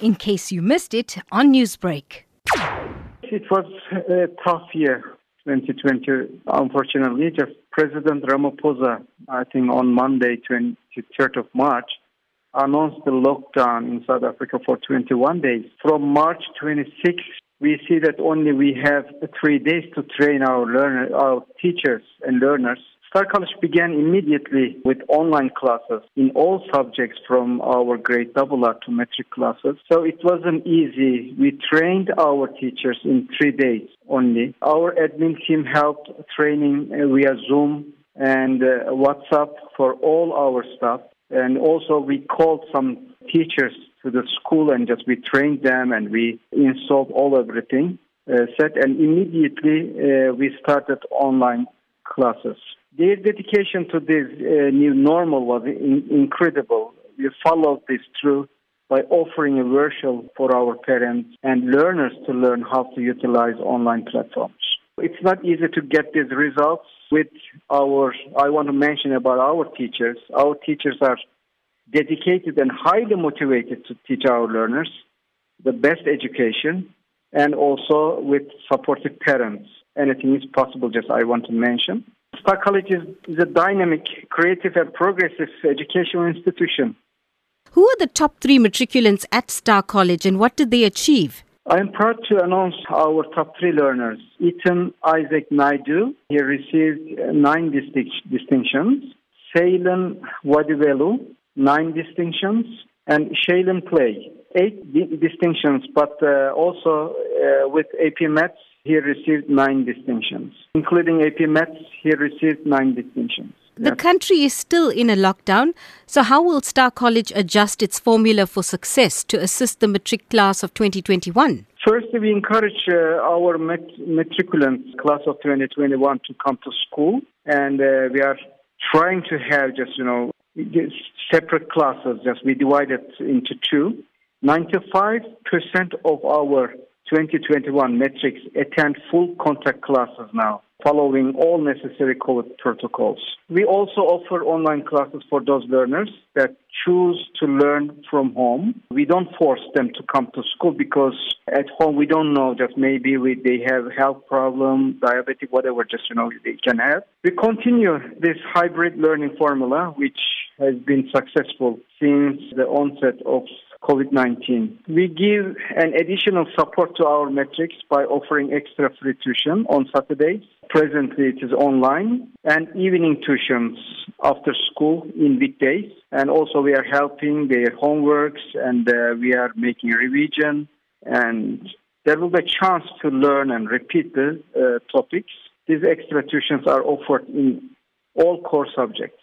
in case you missed it on Newsbreak. It was a tough year, 2020. Unfortunately, just President Ramaphosa, I think on Monday, 23rd of March, announced the lockdown in South Africa for 21 days. From March 26th, we see that only we have three days to train our learner, our teachers and learners Star College began immediately with online classes in all subjects from our grade double R to matric classes. So it wasn't easy. We trained our teachers in three days only. Our admin team helped training via Zoom and uh, WhatsApp for all our staff. And also we called some teachers to the school and just we trained them and we installed all everything uh, set and immediately uh, we started online classes. Their dedication to this uh, new normal was in- incredible. We followed this through by offering a virtual for our parents and learners to learn how to utilize online platforms. It's not easy to get these results with our, I want to mention about our teachers. Our teachers are dedicated and highly motivated to teach our learners the best education and also with supportive parents. Anything is possible, just I want to mention. Star College is, is a dynamic, creative, and progressive educational institution. Who are the top three matriculants at Star College and what did they achieve? I am proud to announce our top three learners. Ethan Isaac Naidu, he received nine distinct- distinctions. Sailen Wadivelu, nine distinctions. And Shaylin Pillay, eight di- distinctions, but uh, also uh, with AP Maths, he received nine distinctions. Including AP Maths, he received nine distinctions. The country is still in a lockdown, so how will Star College adjust its formula for success to assist the matric class of 2021? Firstly, we encourage uh, our mat- matriculants class of 2021 to come to school, and uh, we are trying to have just, you know, separate classes, just we divide it into two. 95% of our 2021 matrics attend full contact classes now, following all necessary COVID protocols. We also offer online classes for those learners that choose to learn from home. We don't force them to come to school because at home we don't know that maybe we, they have health problem, diabetic, whatever, just you know they can have. We continue this hybrid learning formula, which has been successful since the onset of COVID 19. We give an additional support to our matrics by offering extra free tuition on Saturdays. Presently, it is online and evening tuitions after school in weekdays. And also, we are helping their homeworks and uh, we are making revision. And there will be a chance to learn and repeat the uh, topics. These extra tuitions are offered in all core subjects.